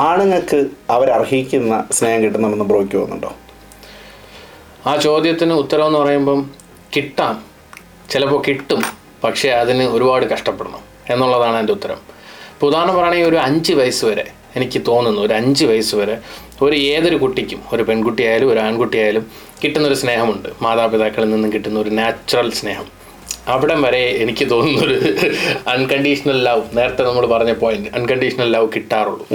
ആണുങ്ങൾക്ക് അവരർഹിക്കുന്ന സ്നേഹം കിട്ടുന്നുണ്ടെന്ന് ബ്രോയ്ക്ക് തോന്നുന്നുണ്ടോ? ആ ചോദ്യത്തിന് ഉത്തരം എന്ന് പറയുമ്പം കിട്ടാം. ചിലപ്പോൾ കിട്ടും. പക്ഷേ അതിന് ഒരുപാട് കഷ്ടപ്പെടണം എന്നുള്ളതാണ് എന്റെ ഉത്തരം. ഇപ്പോൾ ഉദാഹരണം പറയുകയാണെങ്കിൽ ഒരു അഞ്ച് വയസ്സ് വരെ എനിക്ക് തോന്നുന്നു. ഒരു അഞ്ച് വയസ്സ് വരെ ഒരു ഏതൊരു കുട്ടിക്കും ഒരു പെൺകുട്ടിയായാലും ഒരു ആൺകുട്ടിയായാലും കിട്ടുന്നൊരു സ്നേഹമുണ്ട്. മാതാപിതാക്കളിൽ നിന്നും കിട്ടുന്ന ഒരു നാച്ചുറൽ സ്നേഹം. അവിടം വരെ എനിക്ക് തോന്നുന്നൊരു അൺകണ്ടീഷണൽ ലവ് നേരത്തെ നമ്മൾ പറഞ്ഞ പോയിന്റ് അൺകണ്ടീഷണൽ ലവ് കിട്ടാറുള്ളൂ.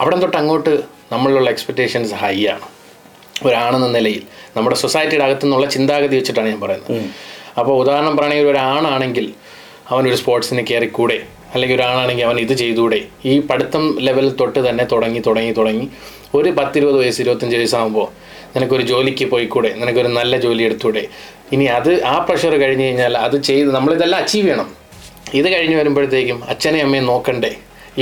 അവിടം തൊട്ട് അങ്ങോട്ട് നമ്മളിലുള്ള എക്സ്പെക്റ്റേഷൻസ് ഹൈ ആണ്. ഒരാണെന്ന നിലയിൽ നമ്മുടെ സൊസൈറ്റിയുടെ അകത്തു നിന്നുള്ള ചിന്താഗതി വെച്ചിട്ടാണ് ഞാൻ പറയുന്നത്. അപ്പോൾ ഉദാഹരണം പറയുകയാണെങ്കിൽ ഒരാണാണെങ്കിൽ അവനൊരു സ്പോർട്സിന് കയറിക്കൂടെ? അല്ലെങ്കിൽ ഒരാളാണെങ്കിൽ അവൻ ഇത് ചെയ്തുകൂടെ ഈ പഠിത്തം ലെവൽ തൊട്ട് തന്നെ തുടങ്ങി തുടങ്ങി തുടങ്ങി ഒരു പത്തിരുപത് വയസ്സ് ഇരുപത്തഞ്ച് വയസ്സാകുമ്പോൾ നിനക്കൊരു ജോലിക്ക് പോയിക്കൂടെ? നിനക്കൊരു നല്ല ജോലി എടുത്തൂടെ? ഇനി അത് ആ പ്രഷർ കഴിഞ്ഞ് കഴിഞ്ഞാൽ അത് ചെയ്ത് നമ്മളിതെല്ലാം അച്ചീവ് ചെയ്യണം. ഇത് കഴിഞ്ഞ് വരുമ്പോഴത്തേക്കും അച്ഛനെയും അമ്മയും നോക്കണ്ടേ?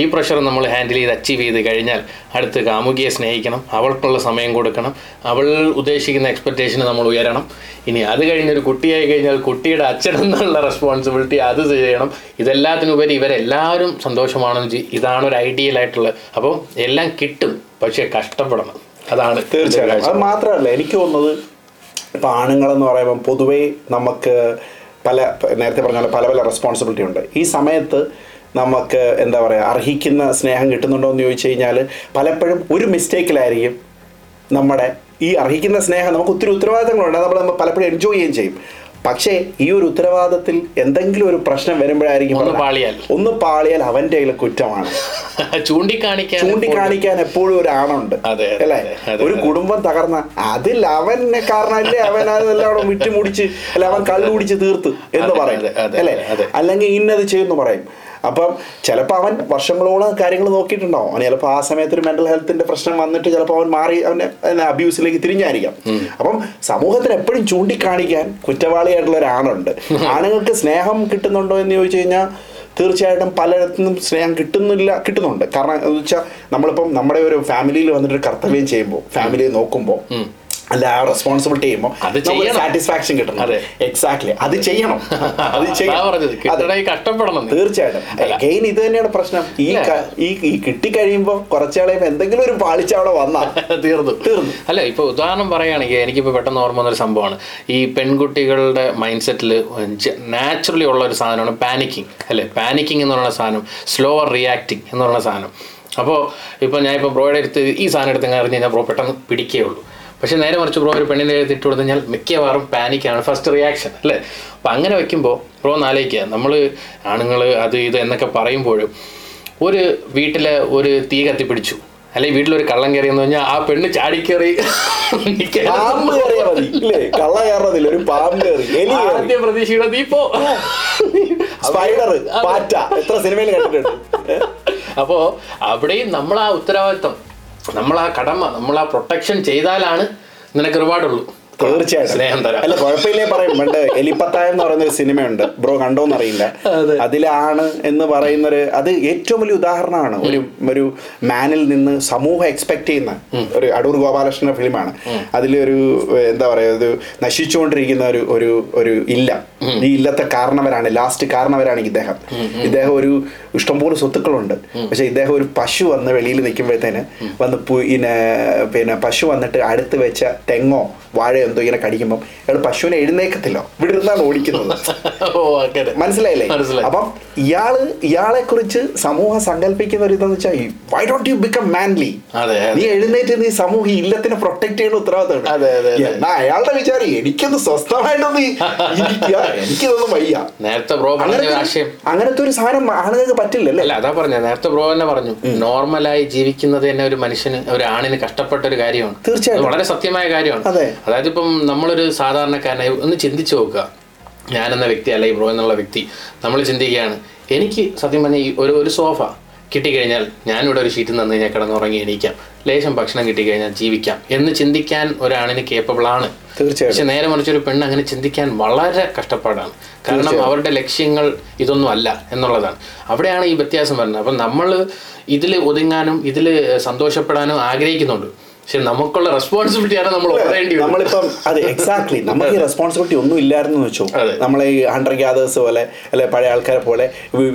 ഈ പ്രഷർ നമ്മൾ ഹാൻഡിൽ ചെയ്ത് അച്ചീവ് ചെയ്ത് കഴിഞ്ഞാൽ അടുത്ത് കാമുകിയെ സ്നേഹിക്കണം അവൾക്കുള്ള സമയം കൊടുക്കണം അവൾ ഉദ്ദേശിക്കുന്ന എക്സ്പെക്റ്റേഷന് നമ്മൾ ഉയരണം. ഇനി അത് കഴിഞ്ഞൊരു കുട്ടിയായി കഴിഞ്ഞാൽ കുട്ടിയുടെ അച്ഛൻ എന്നുള്ള റെസ്പോൺസിബിലിറ്റി അത് ചെയ്യണം. ഇതെല്ലാത്തിനുപരി ഇവരെല്ലാവരും സന്തോഷമാണെന്ന് ഇതാണ് ഒരു ഐഡിയൽ ആയിട്ടുള്ള. അപ്പോൾ എല്ലാം കിട്ടും പക്ഷേ കഷ്ടപ്പെടണം. അതാണ് തീർച്ചയായും അത് മാത്രമല്ല എനിക്ക് തോന്നുന്നത് ഇപ്പം ആണുങ്ങളെന്ന് പറയുമ്പം പൊതുവേ നമുക്ക് പല നേരത്തെ പറഞ്ഞ പല പല റെസ്പോൺസിബിലിറ്റി ഉണ്ട്. ഈ സമയത്ത് നമുക്ക് എന്താ പറയുക അർഹിക്കുന്ന സ്നേഹം കിട്ടുന്നുണ്ടോ എന്ന് ചോദിച്ചു കഴിഞ്ഞാൽ പലപ്പോഴും ഒരു മിസ്റ്റേക്കിലായിരിക്കും നമ്മുടെ ഈ അർഹിക്കുന്ന സ്നേഹം. നമുക്ക് ഒത്തിരി ഉത്തരവാദിത്തങ്ങളുണ്ട്. നമ്മൾ നമ്മൾ പലപ്പോഴും എൻജോയ് ചെയ്യുകയും ചെയ്യും. പക്ഷേ ഈ ഒരു ഉത്തരവാദിത്തത്തിൽ എന്തെങ്കിലും ഒരു പ്രശ്നം വരുമ്പോഴായിരിക്കും ഒന്ന് പാളിയാൽ. ഒന്ന് പാളിയാൽ അവന്റെ കയ്യിൽ കുറ്റമാണ്. ചൂണ്ടിക്കാണിക്കാൻ ചൂണ്ടിക്കാണിക്കാൻ എപ്പോഴും. ഒരു ആണുണ്ട്. അല്ലേ? ഒരു കുടുംബം തകർന്ന അതിൽ അവനെ കാരണമല്ലേ അവൻ അതെല്ലാം അവിടെ വിറ്റുമുടിച്ച് അല്ല അവൻ കള്ളു കുടിച്ച് തീർത്ത് എന്ന് പറയുന്നത് പറയും. അല്ലേ? അല്ലെങ്കിൽ ഇന്നത് ചെയ്യുന്നു പറയും. അപ്പം ചിലപ്പോൾ അവൻ വർഷങ്ങളോളം കാര്യങ്ങൾ നോക്കിയിട്ടുണ്ടാവും. അവൻ ചിലപ്പോൾ ആ സമയത്ത് ഒരു മെന്റൽ ഹെൽത്തിന്റെ പ്രശ്നം വന്നിട്ട് ചിലപ്പോൾ അവൻ മാറി അവനെ അബ്യൂസിലേക്ക് തിരിഞ്ഞായിരിക്കാം. അപ്പം സമൂഹത്തിന് എപ്പോഴും ചൂണ്ടിക്കാണിക്കാൻ കുറ്റവാളിയായിട്ടുള്ള ഒരാണുണ്ട് ആണുങ്ങൾക്ക് സ്നേഹം കിട്ടുന്നുണ്ടോ എന്ന് ചോദിച്ചു കഴിഞ്ഞാൽ തീർച്ചയായിട്ടും പലയിടത്തുനിന്നും സ്നേഹം കിട്ടുന്നില്ല കിട്ടുന്നുണ്ട്. കാരണം എന്താ വെച്ചാൽ നമ്മളിപ്പം നമ്മുടെ ഒരു ഫാമിലിയിൽ വന്നിട്ട് ഒരു കർത്തവ്യം ചെയ്യുമ്പോൾ ഫാമിലിയെ നോക്കുമ്പോൾ അല്ല ആ റെസ്പോൺസിബിലിറ്റി ചെയ്യുമ്പോൾ അത് ചെയ്യണം. സാറ്റിസ്ഫാക്ഷൻ കിട്ടണം. അതെ. എക്സാക്ട്ലി അത് ചെയ്യണം. അത്. കിട്ടണമെങ്കിൽ കഷ്ടപ്പെടണം. തീർച്ചയായിട്ടും. അഗൈൻ ഇത് തന്നെയാണ് പ്രശ്നം. ഈ ഈ കിട്ടിക്കഴിയുമ്പോൾ കുറച്ചാളെയും എന്തെങ്കിലും ഒരു പാളിച്ച അവിടെ വന്നാൽ തീർന്നു. തീർന്നു. അല്ല ഇപ്പൊ ഉദാഹരണം പറയുകയാണെങ്കിൽ എനിക്കിപ്പോൾ പെട്ടെന്ന് ഓർമ്മ വന്നൊരു സംഭവമാണ്. ഈ പെൺകുട്ടികളുടെ മൈൻഡ് സെറ്റിൽ നാച്ചുറലി ഉള്ള ഒരു സാധനമാണ് പാനിക്കിങ് അല്ലേ? പാനിക്കിങ് എന്ന് പറയുന്ന സാധനം. സ്ലോവർ റിയാക്ടിങ് എന്ന് പറയുന്ന സാധനം. അപ്പോൾ ഇപ്പോൾ ഞാൻ ഇപ്പോൾ ബ്രോയുടെ അടുത്ത് ഈ സാധനം എടുത്ത് അറിഞ്ഞ് കഴിഞ്ഞാൽ ബ്രോ പെട്ടെന്ന് പിടിക്കേ ഉള്ളൂ. പക്ഷേ നേരെ മറിച്ച് ബ്രോ ഒരു പെണ്ണിന്റെ ഇട്ട് കൊടുത്തു കഴിഞ്ഞാൽ മിക്കവാറും പാനിക്കാണ് ഫസ്റ്റ് റിയാക്ഷൻ അല്ലേ? അപ്പം അങ്ങനെ വെക്കുമ്പോൾ ബ്രോ ഒന്ന് നമ്മൾ ആണുങ്ങൾ അത് ഇത് എന്നൊക്കെ പറയുമ്പോഴും ഒരു വീട്ടിൽ ഒരു തീ കത്തിപ്പിടിച്ചു അല്ലെങ്കിൽ വീട്ടിലൊരു കള്ളം കയറി എന്ന് പറഞ്ഞാൽ ആ പെണ്ണ് ചാടിക്കേറി. പാമ്പ് കയറിയാൽ മതി ഇല്ലേ? കള്ള ഒരു പാമ്പ് കയറി. എലി കയറി. ആദ്യ പ്രതീക്ഷയുടെ നീ സ്പൈഡർ പാറ്റ. എത്ര സിനിമയിൽ കണ്ടിട്ടുണ്ട്? അപ്പോ അവിടെയും നമ്മൾ ആ ഉത്തരവാദിത്വം. നമ്മൾ ആ കടമ നമ്മൾ ആ പ്രൊട്ടക്ഷൻ ചെയ്താലാണ് നിനക്ക് ഒരുപാടുള്ളൂ തീർച്ചയായിട്ടും. അല്ല കുഴപ്പമില്ലേ പറയും. പണ്ട് എലിപ്പത്തായം എന്ന് പറയുന്ന ഒരു സിനിമയുണ്ട്. ബ്രോ കണ്ടോന്ന് അറിയില്ല. അതിലാണ് എന്ന് പറയുന്ന ഒരു അത് ഏറ്റവും വലിയ ഉദാഹരണമാണ്. ഒരു ഒരു മാനിൽ നിന്ന് സമൂഹം എക്സ്പെക്ട് ചെയ്യുന്ന ഒരു അടൂർ ഗോപാലകൃഷ്ണന്റെ ഫിലിമാണ്. അതിലൊരു എന്താ പറയുക ഒരു നശിച്ചുകൊണ്ടിരിക്കുന്ന ഒരു ഒരു ഒരു ഇല്ല. ഈ ഇല്ലത്തെ കാരണവരാണ് ലാസ്റ്റ് കാരണവരാണ് ഇദ്ദേഹം. ഇദ്ദേഹം ഒരു ഇഷ്ടംപോലെ സ്വത്തുക്കളുണ്ട്. പക്ഷെ ഇദ്ദേഹം ഒരു പശു വന്ന് വെളിയിൽ നിൽക്കുമ്പോഴത്തേന് വന്ന് പിന്നെ പിന്നെ പശു വന്നിട്ട് അടുത്ത് വെച്ച തെങ്ങോ വാഴയോ എന്തോ ഇങ്ങനെ കടിക്കുമ്പോൾ അയാൾ പശുവിനെ എഴുന്നേക്കത്തില്ല. ഇവിടെ ഇരുന്നാണ് ഓടിക്കുന്നത് മനസ്സിലായില്ലേ? മനസ്സിലായി. അപ്പം ഇയാൾ ഇയാളെ കുറിച്ച് സമൂഹം സങ്കല്പിക്കുന്ന ഒരു ഇതെന്ന് വെച്ചാൽ why don't you become manly. നീ എഴുന്നേറ്റ് നീ സമൂഹം ഇല്ലത്തിനെ പ്രൊട്ടക്ട് ചെയ്യുന്ന ഉത്തരവാദിത്തമുണ്ട് അതെ. എന്നാ അയാളുടെ വിചാരം എനിക്കൊന്ന് സ്വസ്ഥമായിട്ടൊന്ന് എനിക്കിതൊന്നും വയ്യ. നേരത്തെ ബ്രോ അങ്ങനത്തെ ഒരു സാധനം ആളുകൾക്ക് പറ്റില്ലല്ലേ അല്ല? അതാ പറഞ്ഞ. നേരത്തെ ബ്രോ തന്നെ പറഞ്ഞു. നോർമലായി ജീവിക്കുന്നത് തന്നെ ഒരു മനുഷ്യന് ഒരു ആണിന് കഷ്ടപ്പെട്ട ഒരു കാര്യമാണ്. തീർച്ചയായിട്ടും. വളരെ സത്യമായ കാര്യമാണ്. അതായത് ഇപ്പം നമ്മളൊരു സാധാരണക്കാരനായി ഒന്ന് ചിന്തിച്ചു നോക്കുക. ഞാനെന്ന വ്യക്തി അല്ല ഈ ബ്രോ എന്നുള്ള വ്യക്തി നമ്മൾ ചിന്തിക്കുകയാണ്. എനിക്ക് സത്യം പറഞ്ഞാൽ ഈ ഒരു ഒരു സോഫ കിട്ടിക്കഴിഞ്ഞാൽ ഞാനിവിടെ ഒരു ഷീറ്റ് തന്നു കഴിഞ്ഞാൽ കിടന്നുറങ്ങി എണീക്കാം. ലേശം ഭക്ഷണം കിട്ടിക്കഴിഞ്ഞാൽ ജീവിക്കാം എന്ന് ചിന്തിക്കാൻ ഒരാണിന് കേപ്പബിൾ ആണ്. തീർച്ചയായും പക്ഷെ നേരെ മറിച്ച് ഒരു പെണ്ണ് അങ്ങനെ ചിന്തിക്കാൻ വളരെ കഷ്ടപ്പാടാണ്. കാരണം അവരുടെ ലക്ഷ്യങ്ങൾ ഇതൊന്നും അല്ല എന്നുള്ളതാണ്. അവിടെയാണ് ഈ വ്യത്യാസം വരുന്നത്. അപ്പം നമ്മൾ ഇതിൽ ഒതുങ്ങാനും ഇതിൽ സന്തോഷപ്പെടാനും ആഗ്രഹിക്കുന്നുണ്ട്. പക്ഷെ നമുക്കുള്ള റെസ്പോൺസിബിലിറ്റിയാണ് നമ്മൾ ഓടേണ്ടി. നമ്മളിപ്പം അത് എക്സാക്ട്ലി നമുക്ക് ഈ റെസ്പോൺസിബിലിറ്റി ഒന്നും ഇല്ലായിരുന്നു വെച്ചോ. നമ്മളെ ഈ ഹൺഡ്രഡ് ഗ്യാദേഴ്സ് പോലെ അല്ലെ പഴയ ആൾക്കാരെ പോലെ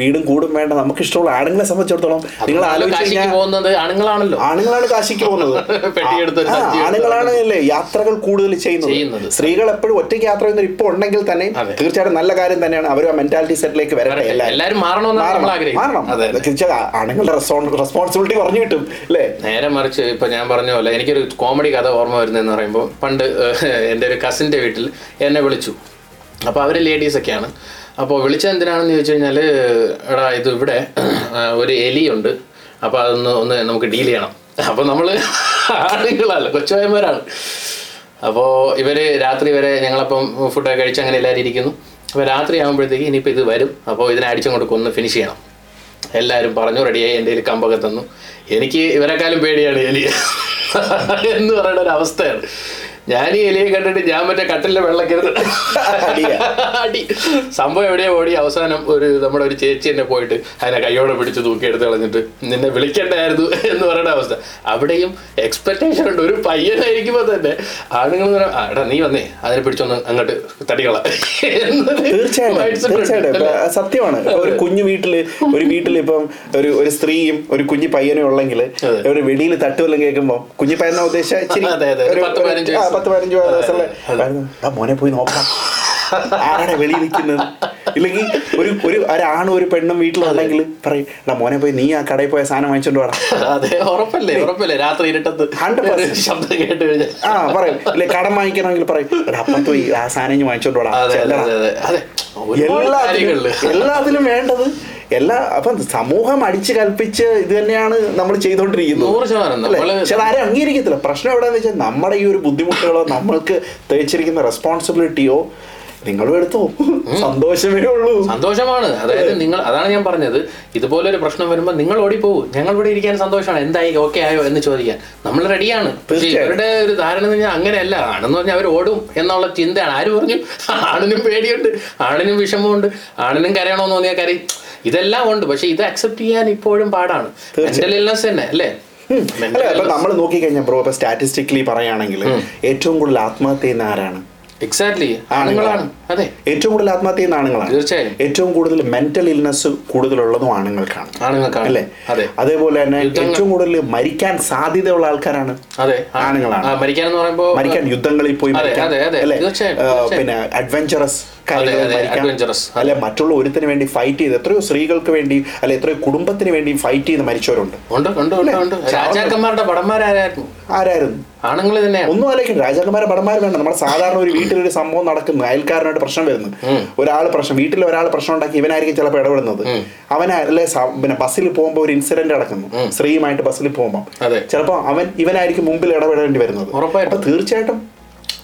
വീടും കൂടും വേണ്ട നമുക്ക് ഇഷ്ടമുള്ള ആണുങ്ങളെ സംബന്ധിച്ചിടത്തോളം നിങ്ങൾ പോകുന്നത് ആണുങ്ങളാണല്ലോ ആണുങ്ങളാണ് കാശിക്ക് പോകുന്നത് ആണുങ്ങളാണ് അല്ലേ യാത്രകൾ കൂടുതൽ ചെയ്യുന്നത്. സ്ത്രീകൾ എപ്പോഴും ഒറ്റയ്ക്ക് യാത്ര ചെയ്യുന്നത് ഇപ്പോൾ ഉണ്ടെങ്കിൽ തന്നെ. തീർച്ചയായിട്ടും നല്ല കാര്യം തന്നെയാണ് അവർ ആ മെന്റാലിറ്റി സെറ്റിലേക്ക് വരട്ടെ. എല്ലാവരും മാറണം മാറണം. തീർച്ചയായും ആണുങ്ങളുടെ റെസ്പോൺസിബിലിറ്റി പറഞ്ഞു കിട്ടും അല്ലേ നേരെ മറിച്ച് ഇപ്പൊ ഞാൻ പറഞ്ഞ പോലെ എനിക്കൊരു കോമഡി കഥ ഓർമ്മ വരുന്നതെന്ന് പറയുമ്പോൾ പണ്ട് എന്റെ ഒരു കസിന്റെ വീട്ടിൽ എന്നെ വിളിച്ചു. അപ്പോൾ അവർ ലേഡീസൊക്കെയാണ് അപ്പോൾ വിളിച്ചത് എന്തിനാണെന്ന് ചോദിച്ചു കഴിഞ്ഞാൽ എടാ ഇത് ഇവിടെ ഒരു എലിയുണ്ട് അപ്പോൾ അതൊന്ന് ഒന്ന് നമുക്ക് ഡീൽ ചെയ്യണം. അപ്പോൾ നമ്മൾ ആളുകളല്ല കൊച്ചുമായന്മാരാണ് അപ്പോൾ ഇവർ രാത്രി വരെ ഞങ്ങളപ്പം ഫുഡൊക്കെ കഴിച്ച് അങ്ങനെ എല്ലാവരും ഇരിക്കുന്നു. അപ്പോൾ രാത്രി ആകുമ്പോഴത്തേക്ക് ഇനിയിപ്പോൾ ഇത് വരും. അപ്പോൾ ഇതിനെ അടിച്ചങ്ങോട്ട് കൊന്ന് ഫിനിഷ് ചെയ്യണം. എല്ലാവരും പറഞ്ഞു റെഡിയായി എന്റെ കയ്യിൽ കമ്പൊക്കെ തന്നു. എനിക്ക് ഇവരെക്കാളും പേടിയാണ് എലി. എന്ന് പറയുന്ന ഒരു അവസ്ഥയാണ്. ഞാൻ ഈ എലിയെ കണ്ടിട്ട് ഞാൻ മറ്റേ കട്ടിലെ വെള്ളക്കരുത്. അടി. സംഭവം എവിടെയാ ഓടി അവസാനം ഒരു നമ്മുടെ ഒരു ചേച്ചി എന്നെ പോയിട്ട് അതിനെ കൈയോടെ പിടിച്ച് തൂക്കിയെടുത്ത് കളഞ്ഞിട്ട് നിന്നെ വിളിക്കണ്ടായിരുന്നു എന്ന് പറയുന്ന അവസ്ഥ. അവിടെയും എക്സ്പെക്ടേഷൻ ഉണ്ട്. ഒരു പയ്യനായിരിക്കുമ്പോൾ തന്നെ ആണുങ്ങൾ ഇങ്ങനെ, "ആ, എടാ നീ വന്നേ. അതിനെ പിടിച്ചൊന്ന് അങ്ങോട്ട് തട്ടിക്കള. തീർച്ചയായിട്ടും അല്ലേ? സത്യമാണ്. ഒരു കുഞ്ഞു വീട്ടിൽ ഒരു വീട്ടിൽ ഇപ്പം ഒരു ഒരു സ്ത്രീയും ഒരു കുഞ്ഞു പയ്യനും ഉള്ളെങ്കിൽ. ഒരു വെളിയിൽ തട്ടുവല്ലം കേൾക്കുമ്പോ കുഞ്ഞു പയ്യനെ ഉദ്ദേശിച്ച പത്ത് പതിനഞ്ച് ആ മോനെ പോയി നോക്കാം. ആരാണ് വെളിയിൽ നിൽക്കുന്നത് ഇല്ലെങ്കിൽ ഒരു ഒരു ഒരാണും ഒരു പെണ്ണും വീട്ടിലുണ്ടെങ്കിൽ പറയും എടാ മോനെ പോയി നീ ആ കടയിൽ പോയ സാധനം വാങ്ങിച്ചോണ്ട് വേണം അതെ ഉറപ്പല്ലേ ഉറപ്പല്ലേ? രാത്രി ഇരുട്ടത്ത് 100%. ശബ്ദം കേട്ട് കഴിഞ്ഞാൽ. ആ പറയും. ഇല്ലെ കടം വാങ്ങിക്കണമെങ്കിൽ പറയും. എടാ അപ്പുറത്ത് പോയി ആ സാധനം വാങ്ങിച്ചോണ്ട് വേണം എല്ലാത്തിലും വേണ്ടത് എല്ലാ അപ്പം സമൂഹം അടിച്ചു കൽപ്പിച്ച് ഇത് തന്നെയാണ് നമ്മൾ ചെയ്തുകൊണ്ടിരിക്കുന്നത് പക്ഷെ അത് ആരും അംഗീകരിക്കത്തില്ല. പ്രശ്നം എവിടെയാന്ന് വെച്ചാൽ നമ്മുടെ ഈ ഒരു ബുദ്ധിമുട്ടുകളോ നമ്മൾക്ക് തേച്ചിരിക്കുന്ന റെസ്പോൺസിബിലിറ്റിയോ നിങ്ങളും എടുത്തോ. സന്തോഷമേ ഉള്ളൂ. സന്തോഷമാണ്. അതായത് നിങ്ങൾ അതാണ് ഞാൻ പറഞ്ഞത്. ഇതുപോലെ ഒരു പ്രശ്നം വരുമ്പോൾ നിങ്ങൾ ഓടിപ്പോകും ഞങ്ങൾ ഇവിടെ ഇരിക്കാൻ സന്തോഷമാണ്. എന്തായി ഓക്കെ ആയോ എന്ന് ചോദിക്കാൻ. നമ്മൾ റെഡിയാണ് പക്ഷേ ഇവരുടെ ഒരു ധാരണ എന്ന് പറഞ്ഞാൽ അങ്ങനെയല്ല. ആണെന്ന് പറഞ്ഞാൽ അവർ ഓടും എന്നുള്ള ചിന്തയാണ്. ആര് പറഞ്ഞു? ആണിനും പേടിയുണ്ട്. ആണിനും വിഷമമുണ്ട്. ആണിനും കരയണമെന്ന് തോന്നിയാൽ കരയും. ഇതെല്ലാം ഉണ്ട്. പക്ഷെ ഇത് അക്സെപ്റ്റ് ചെയ്യാൻ ഇപ്പോഴും പാടാണ്. മെന്റൽ തന്നെ അല്ലേ? അല്ല ഇപ്പൊ നമ്മൾ നോക്കിക്കഴിഞ്ഞാൽ ബ്രോ ഇപ്പൊ സ്റ്റാറ്റിസ്റ്റിക്കലി പറയുകയാണെങ്കിൽ ഏറ്റവും കൂടുതൽ ആത്മഹത്യ ചെയ്യുന്ന ആരാണ്? എക്സാക്ട്ലി ആണുങ്ങളാണ്. അതെ. ഏറ്റവും കൂടുതൽ ആത്മഹത്യ ചെയ്യുന്ന ആണുങ്ങളാണ് തീർച്ചയായും. ഏറ്റവും കൂടുതൽ മെന്റൽ ഇൽനെസ് കൂടുതലുള്ളതും ആണുങ്ങൾക്കാണ് ആണുങ്ങൾക്കാണ്. അല്ലേ? അതെ. അതേപോലെ തന്നെ ഏറ്റവും കൂടുതൽ മരിക്കാൻ സാധ്യതയുള്ള ആൾക്കാരാണ് അതെ. ആണുങ്ങളാണ്. മരിക്കാൻ എന്ന് പറയുമ്പോൾ മരിക്കാൻ യുദ്ധങ്ങളിൽ പോയി. അല്ലേ? പിന്നെ അഡ്വഞ്ചറസ്. അല്ലെ മറ്റുള്ള ഒരുത്തിന് വേണ്ടി ഫൈറ്റ് ചെയ്ത് എത്രയോ സ്ത്രീകൾക്ക് വേണ്ടി അല്ലെ എത്രയോ കുടുംബത്തിന് വേണ്ടി ഫൈറ്റ് ചെയ്ത് മരിച്ചവരുണ്ട്. രാജാക്കന്മാരുടെ പടന്മാരായിരുന്നു ആരായിരുന്നു? ആണുങ്ങൾ തന്നെ ഒന്നും ആലോചിക്കും രാജാക്കന്മാരുടെ പടന്മാർ വേണ്ട നമ്മുടെ സാധാരണ ഒരു വീട്ടിലൊരു സംഭവം നടക്കുന്നു. അയൽക്കാരനായിട്ട് പ്രശ്നം വരുന്നത് ഒരാൾ പ്രശ്നം വീട്ടിൽ ഒരാൾ പ്രശ്നം ഉണ്ടാക്കി ഇവനായിരിക്കും ചിലപ്പോൾ ഇടപെടുന്നത്. അവനെ പിന്നെ ബസ്സിൽ പോകുമ്പോൾ ഒരു ഇൻസിഡന്റ് നടക്കുന്നു. സ്ത്രീയുമായിട്ട് ബസ്സിൽ പോകുമ്പോൾ അതെ. ചിലപ്പോൾ അവൻ ഇവനായിരിക്കും മുമ്പിൽ ഇടപെടേണ്ടി വരുന്നത്. ഉറപ്പായിട്ടും. അപ്പൊ തീർച്ചയായിട്ടും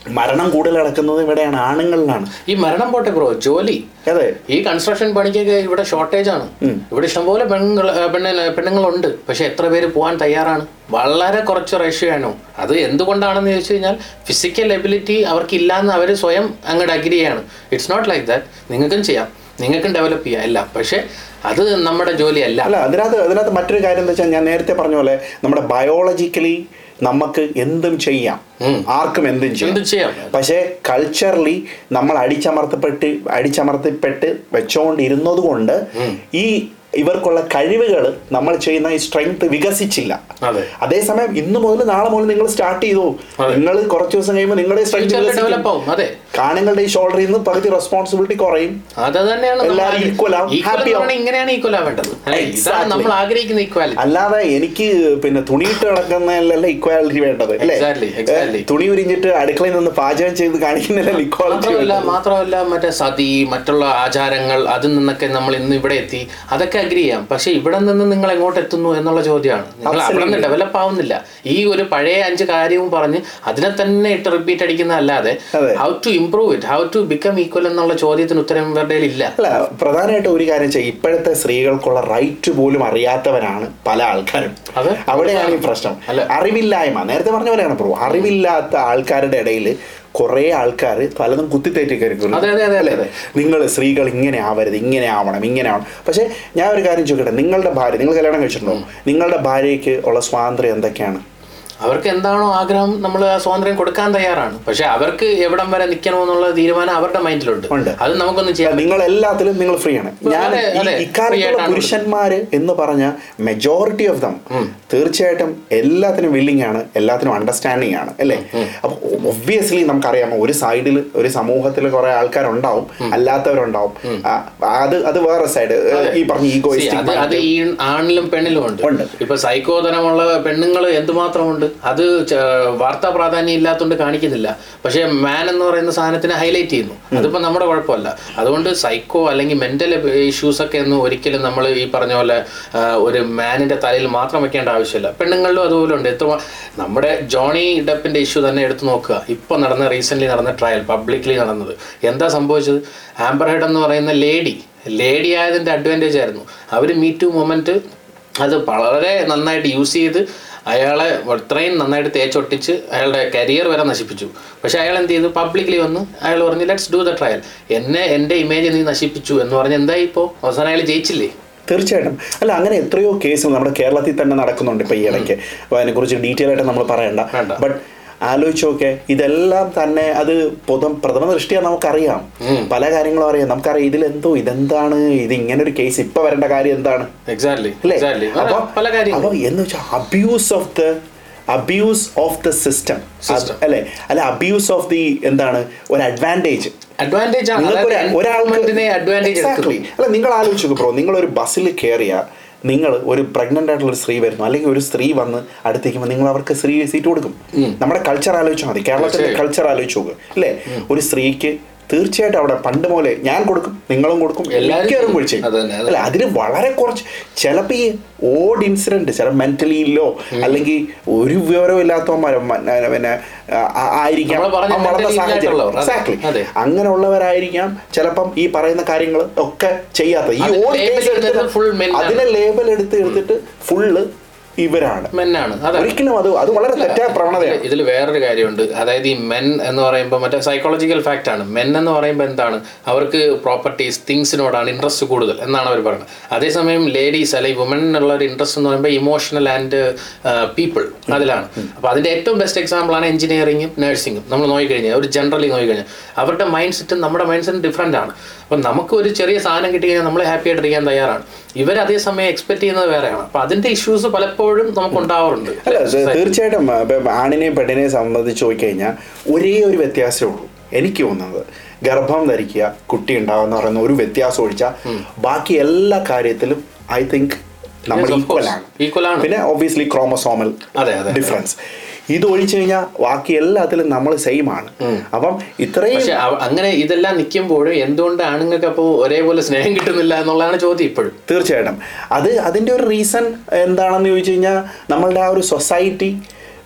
മരണം കൂടുതൽ നടക്കുന്നത് ഇവിടെയാണ് ആണുങ്ങളിലാണ്. ഈ മരണം പോട്ടെ ബ്രോ ജോലി. അതെ. ഈ കൺസ്ട്രക്ഷൻ പണിക്കൊക്കെ ഇവിടെ ഷോർട്ടേജ് ആണ്. ഇവിടെ ഇഷ്ടംപോലെ പെണ്ണുങ്ങൾ പെണ്ണ പെണ്ണുങ്ങളുണ്ട്. പക്ഷെ എത്ര പേര് പോകാൻ തയ്യാറാണ്? വളരെ കുറച്ച് റേഷ്യോ ആണ്. അത് എന്തുകൊണ്ടാണെന്ന് ചോദിച്ചു കഴിഞ്ഞാൽ ഫിസിക്കൽ എബിലിറ്റി അവർക്കില്ലാന്ന് അവർ സ്വയം അങ്ങോട്ട് അഗ്രി ചെയ്യാണ്. ഇറ്റ്സ് നോട്ട് ലൈക്ക് ദാറ്റ് നിങ്ങൾക്കും ചെയ്യാം. നിങ്ങൾക്കും ഡെവലപ്പ് ചെയ്യാം. അല്ല പക്ഷേ അത് നമ്മുടെ ജോലിയല്ല. അല്ല അതിനകത്ത് അതിനകത്ത് മറ്റൊരു കാര്യം എന്താ വെച്ചാൽ ഞാൻ നേരത്തെ പറഞ്ഞ പോലെ നമ്മുടെ ബയോളജിക്കലി നമുക്ക് എന്തും ചെയ്യാം. ആർക്കും എന്തും ചെയ്യാം. പക്ഷേ കൾച്ചറലി നമ്മൾ അടിച്ചമർത്തപ്പെട്ട് അടിച്ചമർത്തപ്പെട്ട് വെച്ചോണ്ടിരുന്നത് കൊണ്ട് ഈ ഇവർക്കുള്ള കഴിവുകൾ നമ്മൾ ചെയ്യുന്ന ഈ സ്ട്രെങ്ത് വികസിച്ചില്ല. അതേസമയം ഇന്ന് മുതൽ നാളെ മുതൽ നിങ്ങൾ സ്റ്റാർട്ട് ചെയ്തു. നിങ്ങൾ കുറച്ച് ദിവസം കഴിയുമ്പോൾ നിങ്ങളുടെ സ്ട്രെങ്ത് കാണുങ്ങളുടെ ഈ ഷോൾഡറിൽ നിന്ന് പകുതി റെസ്പോൺസിബിലിറ്റി കുറയും. അല്ലാതെ എനിക്ക് പിന്നെ തുണിയിട്ട് കിടക്കുന്നതിലല്ല ഇക്വാലിറ്റി വേണ്ടത് തുണി ഉരിഞ്ഞിട്ട് അടുക്കളയിൽ നിന്ന് പാചകം ചെയ്ത് കാണിക്കുന്നില്ല ഇക്വാലിറ്റി മാത്രമല്ല മറ്റേ സതി മറ്റുള്ള ആചാരങ്ങൾ അതിൽ നിന്നൊക്കെ നമ്മൾ ഇന്ന് ഇവിടെ എത്തി. അതൊക്കെ അഗ്രി ചെയ്യാം. പക്ഷെ ഇവിടെ നിന്ന് നിങ്ങൾ എങ്ങോട്ട് എത്തുന്നു എന്നുള്ള ചോദ്യമാണ്. നിങ്ങൾ അവിടെ നിന്ന് ഡെവലപ്പ് ആവുന്നില്ല. ഈ ഒരു പഴയ അഞ്ച് കാര്യവും പറഞ്ഞ് അതിനെ തന്നെ ഇട്ട് റിപ്പീറ്റ് അടിക്കുന്ന അല്ലാതെ how to improve it how to become equal എന്നുള്ള ചോദ്യത്തിന് ഉത്തരം ഇവരുടെ ഇല്ല. അല്ല പ്രധാനമായിട്ട് ഒരു കാര്യം വെച്ചാൽ ഇപ്പോഴത്തെ സ്ത്രീകൾക്കുള്ള റൈറ്റ് പോലും അറിയാത്തവരാണ് പല ആൾക്കാരും. അത്? അവിടെയാണ് ഈ പ്രശ്നം. അല്ല. അറിവില്ലായ്മ. നേരത്തെ പറഞ്ഞ പോലെയാണ് പ്രോ അറിവില്ലാത്ത ആൾക്കാരുടെ ഇടയിൽ കുറേ ആൾക്കാർ പലതും കുത്തിത്തേറ്റി കയറിക്കുന്നു അതെ, അതെ, അതെ, അതെ. നിങ്ങൾ സ്ത്രീകൾ ഇങ്ങനെ ആവരുത് ഇങ്ങനെ ആവണം ഇങ്ങനെ ആവണം. പക്ഷേ ഞാൻ ഒരു കാര്യം ചോദിക്കട്ടെ? നിങ്ങളുടെ ഭാര്യ നിങ്ങൾ കല്യാണം കഴിച്ചിട്ടുണ്ടോ? നിങ്ങളുടെ ഭാര്യയ്ക്ക് ഉള്ള സ്വാതന്ത്ര്യം എന്തൊക്കെയാണ്? അവർക്ക് എന്താണോ ആഗ്രഹം നമ്മൾ ആ സ്വാതന്ത്ര്യം കൊടുക്കാൻ തയ്യാറാണ്. പക്ഷെ അവർക്ക് എവിടം വരെ നിൽക്കണമെന്നുള്ള തീരുമാനം അവരുടെ മൈൻഡിലുണ്ട്. അത് നമുക്കൊന്നും ചെയ്യാം നിങ്ങൾ എല്ലാത്തിലും നിങ്ങൾ ഫ്രീ ആണ് ഞാൻ പുരുഷന്മാർ ഇക്കാലത്തുള്ള പുരുഷന്മാര് എന്ന് പറഞ്ഞ മെജോറിറ്റി ഓഫ് ദം തീർച്ചയായിട്ടും എല്ലാത്തിനും വില്ലിംഗ് ആണ് എല്ലാത്തിനും അണ്ടർസ്റ്റാൻഡിങ് ആണ് അല്ലേ? അപ്പൊ ഒബ്വിയസ്ലി നമുക്കറിയാമോ ഒരു സൈഡിൽ ഒരു സമൂഹത്തിൽ കുറെ ആൾക്കാരുണ്ടാവും അല്ലാത്തവരുണ്ടാവും. അത് അത് വേറെ സൈഡ് ഈ പറഞ്ഞ ഈ ആണിലും പെണ്ണിലും ഉണ്ട്. ഉണ്ട്. ഇപ്പൊ സൈക്കോധനമുള്ള പെണ്ണുങ്ങൾ എന്തുമാത്രമുണ്ട് അത് വാർത്താ പ്രാധാന്യം ഇല്ലാത്തതുകൊണ്ട് കാണിക്കുന്നില്ല. പക്ഷെ മാൻ എന്ന് പറയുന്ന സാധനത്തിനെ ഹൈലൈറ്റ് ചെയ്യുന്നു. അതിപ്പോ നമ്മുടെ കുഴപ്പമല്ല. അതുകൊണ്ട് സൈക്കോ അല്ലെങ്കിൽ മെന്റൽ ഇഷ്യൂസ് ഒക്കെ ഒന്നും ഒരിക്കലും നമ്മൾ ഈ പറഞ്ഞ പോലെ ഒരു മാനിന്റെ തലയിൽ മാത്രം വെക്കേണ്ട ആവശ്യമില്ല. പെണ്ണുങ്ങളിലും അതുപോലെ ഉണ്ട്. എത്ര നമ്മുടെ ജോണി ഡെപ്പിന്റെ ഇഷ്യൂ തന്നെ എടുത്തു നോക്കുക. ഇപ്പൊ നടന്ന റീസെന്റ് നടന്ന ട്രയൽ പബ്ലിക്ലി നടന്നത്. എന്താ സംഭവിച്ചത്? ആംബർ ഹെഡ് എന്ന് പറയുന്ന ലേഡി ലേഡി ആയതിന്റെ അഡ്വാന്റേജ് ആയിരുന്നു. അവർ മീ ടു മൊമെന്റ് അത് വളരെ നന്നായിട്ട് യൂസ് ചെയ്ത് അയാളെ അത്രയും നന്നായിട്ട് തേച്ചൊട്ടിച്ച് അയാളുടെ കരിയർ വരെ നശിപ്പിച്ചു. പക്ഷെ അയാൾ എന്ത് ചെയ്തു? പബ്ലിക്കലി വന്ന്. അയാൾ പറഞ്ഞു ലെറ്റ്സ് ഡു ദ ട്രയൽ എന്നെ എന്റെ ഇമേജ് നീ നശിപ്പിച്ചു എന്ന് പറഞ്ഞ് എന്തായി ഇപ്പോൾ അവസാനം അയാൾ ജയിച്ചില്ലേ? തീർച്ചയായിട്ടും. അല്ല അങ്ങനെ എത്രയോ കേസുകൾ നമ്മുടെ കേരളത്തിൽ തന്നെ നടക്കുന്നുണ്ട് ഇപ്പൊ ഈ ഇടയ്ക്ക്. അപ്പൊ അതിനെക്കുറിച്ച് ഡീറ്റെയിൽ ആയിട്ട് നമ്മൾ പറയണ്ട. ബട്ട് ആലോചിച്ച് നോക്കെ ഇതെല്ലാം തന്നെ അത് പൊതു പ്രഥമ ദൃഷ്ടിയാ നമുക്കറിയാം. പല കാര്യങ്ങളും അറിയാം. നമുക്കറിയാം ഇതിലെന്തോ ഇതെന്താണ് ഇത് ഇങ്ങനെ ഒരു കേസ് ഇപ്പൊ വരേണ്ട കാര്യം എന്താണ്? എക്സാക്ട്ലി അല്ലേ? അപ്പൊ എന്ന് വെച്ചാൽ abuse of the abuse of the system അല്ലെ? അല്ലെ അബ്യൂസ് ഓഫ് ദി എന്താണ് ഒരു അഡ്വാന്റേജ് അഡ്വാന്റേജ് അഡ്വാന്റേജ് ഒരാൾക്ക് employment-നെ advantage Exactly. എടുക്കുന്നു. അല്ല നിങ്ങൾ ആലോചിച്ചു ബ്രോ നിങ്ങൾ ഒരു ബസ്സിൽ കയറിയ നിങ്ങൾ ഒരു പ്രഗ്നന്റ് ആയിട്ടുള്ള ഒരു സ്ത്രീ വരുന്നു അല്ലെങ്കിൽ ഒരു സ്ത്രീ വന്ന് അടുത്തേക്കുമ്പോൾ നിങ്ങൾ അവർക്ക് സ്ത്രീ സീറ്റ് കൊടുക്കും. നമ്മുടെ കൾച്ചർ ആലോചിച്ചാൽ മതി. കേരളത്തിന്റെ. കൾച്ചർ ആലോചിച്ച് നോക്കുക അല്ലേ? ഒരു സ്ത്രീക്ക് തീർച്ചയായിട്ടും അവിടെ പണ്ട് പോലെ ഞാൻ കൊടുക്കും നിങ്ങളും കൊടുക്കും എല്ലാവരും അത് അല്ല അതിന് വളരെ കുറച്ച് ചിലപ്പോൾ ഈ ഓഡ് ഇൻസിഡന്റ് ചില മെന്റലി ഇല്ലോ അല്ലെങ്കിൽ ഒരു വിവരവും ഇല്ലാത്തവന്മാരോ പിന്നെ ആയിരിക്കാം. വളർന്ന സാഹചര്യം. അങ്ങനെയുള്ളവരായിരിക്കാം ചിലപ്പം ഈ പറയുന്ന കാര്യങ്ങൾ ഒക്കെ ചെയ്യാത്ത ഈ ഓഡ് കേസ് എടുത്തിട്ട് ആണ്. അതിനെ ലേബൽ എടുത്ത് എടുത്തിട്ട് ഫുള്ള് ഇവരാണ്. മെന്നാണ്. ഒരിക്കലും അത് അത് വളരെ തെറ്റായ പ്രവണതയാണ്. ഇതിൽ വേറൊരു കാര്യമുണ്ട്. അതായത് ഈ മെൻ എന്ന് പറയുമ്പോൾ മറ്റേ സൈക്കോളജിക്കൽ ഫാക്റ്റ് ആണ്. മെൻ എന്ന് പറയുമ്പോൾ എന്താണ്? അവർക്ക് പ്രോപ്പർട്ടീസ് തിങ്സിനോടാണ് ഇൻട്രസ്റ്റ് കൂടുതൽ എന്നാണ് അവർ പറയുന്നത്. അതേസമയം ലേഡീസ് അല്ലെങ്കിൽ വുമനുള്ള ഒരു ഇൻട്രസ്റ്റ് എന്ന് പറയുമ്പോൾ ഇമോഷണൽ ആൻഡ് പീപ്പിൾ അതിലാണ്. അപ്പോൾ അതിന്റെ ഏറ്റവും ബെസ്റ്റ് എക്സാമ്പിൾ ആണ് എഞ്ചിനീയറിംഗും നഴ്സിംഗും നമ്മൾ നോക്കിക്കഴിഞ്ഞാൽ ഒരു ജനറലി നോക്കിക്കഴിഞ്ഞാൽ അവരുടെ മൈൻഡ് സെറ്റും നമ്മുടെ മൈൻഡ് സെറ്റും ഡിഫറെന്റ് ആണ്. അപ്പം നമുക്ക് ഒരു ചെറിയ സാധനം കിട്ടിക്കഴിഞ്ഞാൽ നമ്മൾ ഹാപ്പി ആയിട്ടിരിക്കാൻ തയ്യാറാണ്. ഇവർ അതേസമയം എക്സ്പെക്ട് ചെയ്യുന്നത് വേറെയാണ്. അപ്പോൾ അതിന്റെ ഇഷ്യൂസ് പലപ്പോഴും നമുക്ക് ഉണ്ടാവാറുണ്ട്. അല്ല തീർച്ചയായിട്ടും ആണിനെയും പെണ്ണിനെയും സംബന്ധിച്ച് നോക്കിക്കഴിഞ്ഞാൽ ഒരേ ഒരു വ്യത്യാസമേ ഉള്ളൂ. എനിക്ക് തോന്നുന്നത് ഗർഭം ധരിക്കുക കുട്ടി ഉണ്ടാവുക എന്ന് പറയുന്ന ഒരു വ്യത്യാസം ഒഴിച്ചാൽ ബാക്കി എല്ലാ കാര്യത്തിലും ഐ തിങ്ക് നമ്മൾ ഈക്വൽ ആണ്. പിന്നെ ഒബ്വിയസ്ലി ക്രോമസോമൽ അതെ, അതെ. ഡിഫറൻസ് ഇത് ഒഴിച്ചു കഴിഞ്ഞാൽ ബാക്കി എല്ലാത്തിലും നമ്മൾ സെയിം ആണ്. അപ്പം ഇത്രയും അങ്ങനെ ഇതെല്ലാം നിൽക്കുമ്പോഴും എന്തുകൊണ്ട് ആണുങ്ങൾക്ക് അപ്പോൾ ഒരേപോലെ സ്നേഹം കിട്ടുന്നില്ല എന്നുള്ളതാണ് ചോദ്യം ഇപ്പോഴും? തീർച്ചയായിട്ടും. അത് അതിന്റെ ഒരു റീസൺ എന്താണെന്ന് ചോദിച്ചു കഴിഞ്ഞാൽ നമ്മളുടെ ആ ഒരു സൊസൈറ്റി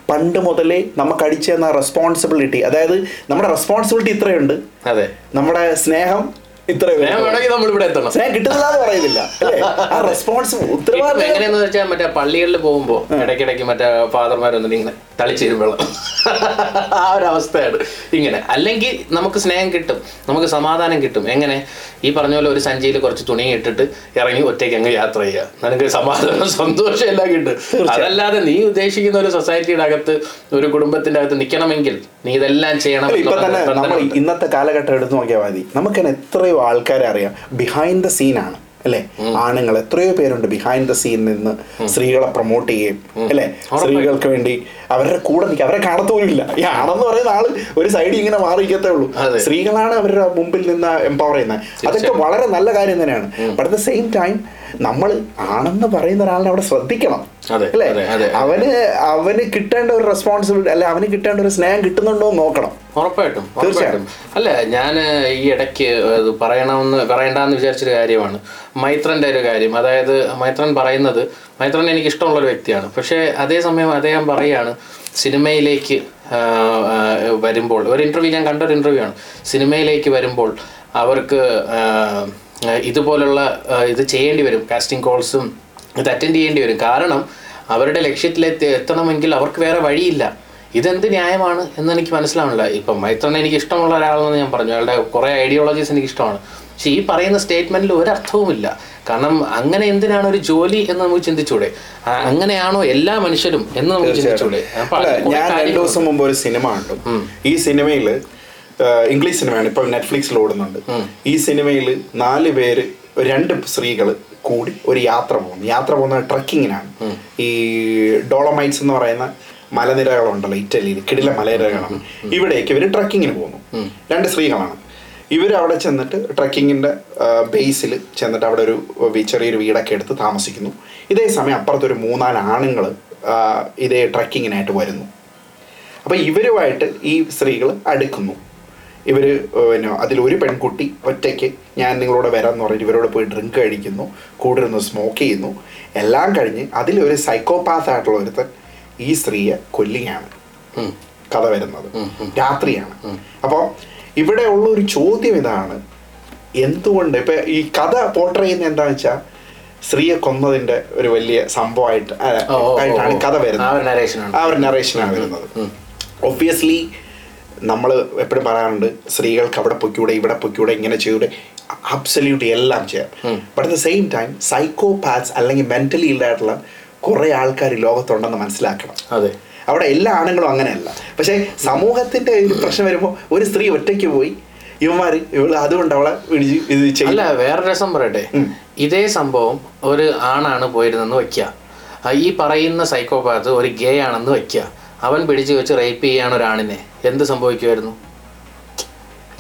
പണ്ട് മുതലേ നമുക്ക് അടിച്ചു തന്ന റെസ്പോൺസിബിലിറ്റി അതായത് നമ്മുടെ റെസ്പോൺസിബിലിറ്റി ഇത്രയുണ്ട്. അതെ. നമ്മുടെ സ്നേഹം എങ്ങനെയാന്ന് വെച്ചാൽ മറ്റേ പള്ളികളിൽ പോകുമ്പോ ഇടയ്ക്കിടയ്ക്ക് മറ്റേ ഫാദർമാർ വന്നിട്ട് ഇങ്ങനെ തളിച്ചേരും വെള്ളം ആ ഒരു അവസ്ഥയാണ് ഇങ്ങനെ. അല്ലെങ്കിൽ നമുക്ക് സ്നേഹം കിട്ടും. നമുക്ക് സമാധാനം കിട്ടും. എങ്ങനെ? ഈ പറഞ്ഞ പോലെ ഒരു സഞ്ചിയിൽ കുറച്ച് തുണി ഇട്ടിട്ട് ഇറങ്ങി ഒറ്റയ്ക്ക് അങ്ങ് യാത്ര ചെയ്യുക. നിനക്ക് സമാധാനം സന്തോഷം എല്ലാം കിട്ടും. അതല്ലാതെ നീ ഉദ്ദേശിക്കുന്ന ഒരു സൊസൈറ്റിയുടെ അകത്ത് ഒരു കുടുംബത്തിന്റെ അകത്ത് നിൽക്കണമെങ്കിൽ നീ ഇതെല്ലാം ചെയ്യണം ഇന്നത്തെ കാലഘട്ടം എടുത്ത് നോക്കിയാൽ മതി. നമുക്ക് എത്രയോ ആൾക്കാരെ അറിയാം. ബിഹൈൻഡ് ദ സീനാണ് അല്ലേ? ആണുങ്ങൾ എത്രയോ പേരുണ്ട് ബിഹൈൻഡ് ദ സീനിൽ നിന്ന് സ്ത്രീകളെ പ്രൊമോട്ട് ചെയ്യുകയും അല്ലെ? സ്ത്രീകൾക്ക് വേണ്ടി അവരുടെ കൂടെ നിൽക്കുക. അവരെ കാണത്തോലുമില്ല ഈ ആണെന്ന് പറയുന്ന ആൾ ഒരു സൈഡിൽ ഇങ്ങനെ മാറിയിക്കത്തേ ഉള്ളൂ. സ്ത്രീകളാണ് അവരുടെ മുമ്പിൽ നിന്ന് എംപവർ ചെയ്യുന്നത്. അതൊക്കെ വളരെ നല്ല കാര്യം തന്നെയാണ്. But at the same time നമ്മൾ ആണെന്ന് പറയുന്ന ഒരാളിനെ അവിടെ ശ്രദ്ധിക്കണം. അല്ലേ. അവന് അവന് കിട്ടേണ്ട ഒരു റെസ്പോൺസിബിലിറ്റി അല്ലെ അവന് കിട്ടേണ്ട ഒരു സ്നേഹം കിട്ടുന്നുണ്ടോ എന്ന് നോക്കണം. ഉറപ്പായിട്ടും തീർച്ചയായിട്ടും അല്ല ഞാൻ ഈ ഇടയ്ക്ക് പറയണമെന്ന് പറയണ്ടെന്ന് വിചാരിച്ചൊരു കാര്യമാണ്. മൈത്രന്റെ ഒരു കാര്യം. അതായത് മൈത്രൻ പറയുന്നത് മൈത്രൻ എനിക്ക് ഇഷ്ടമുള്ള ഒരു വ്യക്തിയാണ്. പക്ഷേ അതേസമയം അദ്ദേഹം പറയാണ് സിനിമയിലേക്ക് വരുമ്പോൾ ഒരു ഇന്റർവ്യൂ ഞാൻ കണ്ട ഒരു ഇന്റർവ്യൂ ആണ്. സിനിമയിലേക്ക് വരുമ്പോൾ അവർക്ക് ഇതുപോലുള്ള ഇത് ചെയ്യേണ്ടി വരും. കാസ്റ്റിംഗ് കോൾസും ഇത് അറ്റൻഡ് ചെയ്യേണ്ടി വരും. കാരണം അവരുടെ ലക്ഷ്യത്തിലെത്തി എത്തണമെങ്കിൽ അവർക്ക് വേറെ വഴിയില്ല. ഇതെന്ത് ന്യായമാണ് എന്ന് എനിക്ക് മനസ്സിലാവണില്ല ഇപ്പം മൈത്രനെ എനിക്ക് ഇഷ്ടമുള്ള ഒരാളെന്ന് ഞാൻ പറഞ്ഞു. അയാളുടെ കുറേ ഐഡിയോളജീസ് എനിക്ക് ഇഷ്ടമാണ്. പക്ഷേ ഈ പറയുന്ന സ്റ്റേറ്റ്മെന്റിൽ അർത്ഥവുമില്ല കാരണം അങ്ങനെ എന്തിനാണ് ഒരു ജോലി എന്ന് നമുക്ക് ചിന്തിച്ചൂടെ? അങ്ങനെയാണോ എല്ലാ മനുഷ്യരും എന്ന് നമുക്ക് ചിന്തിച്ചൂടെ? ഞാൻ രണ്ടു ദിവസം മുമ്പ് ഒരു സിനിമ കണ്ടു. ഈ സിനിമയിൽ ഇംഗ്ലീഷ് സിനിമയാണ്. ഇപ്പം നെറ്റ്ഫ്ലിക്സിൽ ഓടുന്നുണ്ട്. ഈ സിനിമയിൽ നാല് പേര് രണ്ട് സ്ത്രീകൾ കൂടി ഒരു യാത്ര പോകുന്നു. യാത്ര പോകുന്നത് ട്രക്കിങ്ങിനാണ്. ഈ ഡോളമൈറ്റ്സ് എന്ന് പറയുന്ന മലനിരകളുണ്ടല്ലോ ഇറ്റലിയിൽ കിടില മലനിരകളാണ്. ഇവിടേക്ക് ഇവർ ട്രക്കിങ്ങിന് പോകുന്നു. രണ്ട് സ്ത്രീകളാണ്. ഇവർ അവിടെ ചെന്നിട്ട് ട്രക്കിങ്ങിന്റെ ബേസിൽ ചെന്നിട്ട് അവിടെ ഒരു ചെറിയൊരു വീടൊക്കെ എടുത്ത് താമസിക്കുന്നു. ഇതേ സമയം അപ്പുറത്തൊരു മൂന്നാൽ ആണുങ്ങൾ ഇതേ ട്രക്കിങ്ങിനായിട്ട് വരുന്നു. അപ്പോൾ ഇവരുമായിട്ട് ഈ സ്ത്രീകൾ അടുക്കുന്നു. ഇവർ പിന്നെ അതിലൊരു പെൺകുട്ടി ഒറ്റയ്ക്ക് ഞാൻ നിങ്ങളോട് വരാമെന്ന് പറഞ്ഞിട്ട് ഇവരോട് പോയി ഡ്രിങ്ക് കഴിക്കുന്നു കൂടെ ഇരുന്ന് സ്മോക്ക് ചെയ്യുന്നു. എല്ലാം കഴിഞ്ഞ് അതിലൊരു സൈക്കോപാത്ത് ആയിട്ടുള്ള ഒരുത്തൻ ഈ സ്ത്രീയെ കൊല്ലുകയാണ്. കഥ വരുന്നത്. രാത്രിയാണ്. അപ്പോൾ ഇവിടെ ഉള്ള ഒരു ചോദ്യം ഇതാണ്. എന്തുകൊണ്ട് ഇപ്പം ഈ കഥ പോർട്ടർ ചെയ്യുന്ന എന്താണെന്ന് വെച്ചാൽ സ്ത്രീയെ കൊന്നതിന്റെ ഒരു വലിയ സംഭവമായിട്ട് ആയിട്ടാണ് കഥ വരുന്നത്. ആ ഒരു നറേഷനാണ് വരുന്നത്. ഒബ്വിയസ്ലി നമ്മൾ എപ്പോഴും പറയാറുണ്ട് സ്ത്രീകൾക്ക് അവിടെ പൊയ്ക്കൂടെ ഇവിടെ പൊയ്ക്കൂടെ ഇങ്ങനെ ചെയ്യൂടെ അബ്സല്യൂട്ട് എല്ലാം ചെയ്യാം. But at the same time psychopaths അല്ലെങ്കിൽ മെന്റലി ഇല്ലായിട്ടുള്ള കുറേ ആൾക്കാർ ഈ ലോകത്തുണ്ടെന്ന് മനസ്സിലാക്കണം. അതെ. അവിടെ എല്ലാ ആണുങ്ങളും അങ്ങനെയല്ല. പക്ഷേ സമൂഹത്തിന്റെ ഒരു പ്രശ്നം വരുമ്പോൾ ഒരു സ്ത്രീ ഒറ്റയ്ക്ക് പോയി ഇവന്മാര് ഇവൾ അതുകൊണ്ട് അവളെ ഇത് ചെയ്യില്ല അല്ല വേറെ രസം പറയട്ടെ. ഇതേ സംഭവം ഒരു ആണാണ് പോയിരുന്നെന്ന് വയ്ക്കുക ഈ പറയുന്ന സൈക്കോപാത്ത് ഒരു ഗേ ആണെന്ന് വെക്കുക അവൻ പിടിച്ചു വെച്ച് റേപ്പ് ചെയ്യാണ് ഒരാണിനെ. എന്ത് സംഭവിക്കുമായിരുന്നു?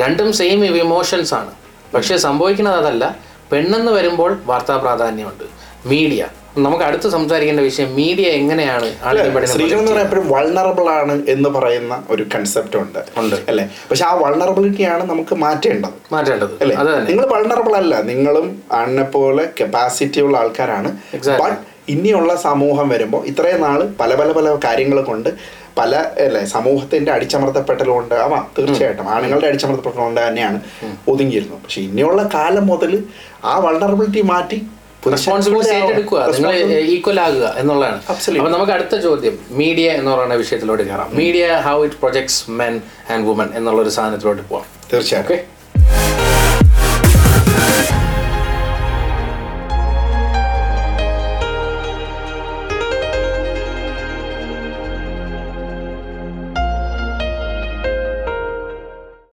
രണ്ടും സെയിം ഇമോഷൻസ് ആണ്. പക്ഷേ സംഭവിക്കുന്നത് അതല്ല. പെണ്ണെന്ന് വരുമ്പോൾ വാർത്താ പ്രാധാന്യമുണ്ട്. മീഡിയ നമുക്ക് അടുത്ത് സംസാരിക്കേണ്ട വിഷയം മീഡിയ എങ്ങനെയാണ് സ്ത്രീകൾ എന്ന് എപ്പോഴും വൾണറബിൾ ആണ് എന്ന് പറയുന്ന ഒരു കൺസെപ്റ്റ് ഉണ്ട്. ഉണ്ട്. അല്ലെ? പക്ഷെ ആ വൾണറബിലിറ്റിയാണ് നമുക്ക് മാറ്റേണ്ടത്. മാറ്റേണ്ടത്. അല്ലെ? നിങ്ങൾ വൾണറബിൾ അല്ല. നിങ്ങളും ആണിനെ പോലെ കപ്പാസിറ്റി ഉള്ള ആൾക്കാരാണ്. ബട്ട് ഇനിയുള്ള സമൂഹം വരുമ്പോൾ ഇത്രയും നാൾ പല പല പല കാര്യങ്ങൾ കൊണ്ട് പല അല്ലേ സമൂഹത്തിന്റെ അടിച്ചമർത്തപ്പെട്ടലുകൊണ്ട് ആവാം തീർച്ചയായിട്ടും ആണുങ്ങളുടെ അടിച്ചമർത്തപ്പെട്ടലുകൊണ്ട് തന്നെയാണ് ഒതുങ്ങിയിരുന്നത്. പക്ഷെ ഇനിയുള്ള കാലം മുതൽ ആ വൾണറബിലിറ്റി മാറ്റി റെസ്പോൺസിബിലിറ്റി ഏറ്റെടുക്കുക. നിങ്ങൾ ഈക്വൽ ആകുക എന്നുള്ളതാണ്. Absolutely. അപ്പൊ നമുക്ക് അടുത്ത ചോദ്യം. മീഡിയ എന്ന് പറയുന്ന വിഷയത്തിലോട്ട് കയറാം. Media how it projects men and women എന്നുള്ള ഒരു സാധനത്തിലോട്ട് പോവാം. തീർച്ചയായിട്ടും. ഓക്കെ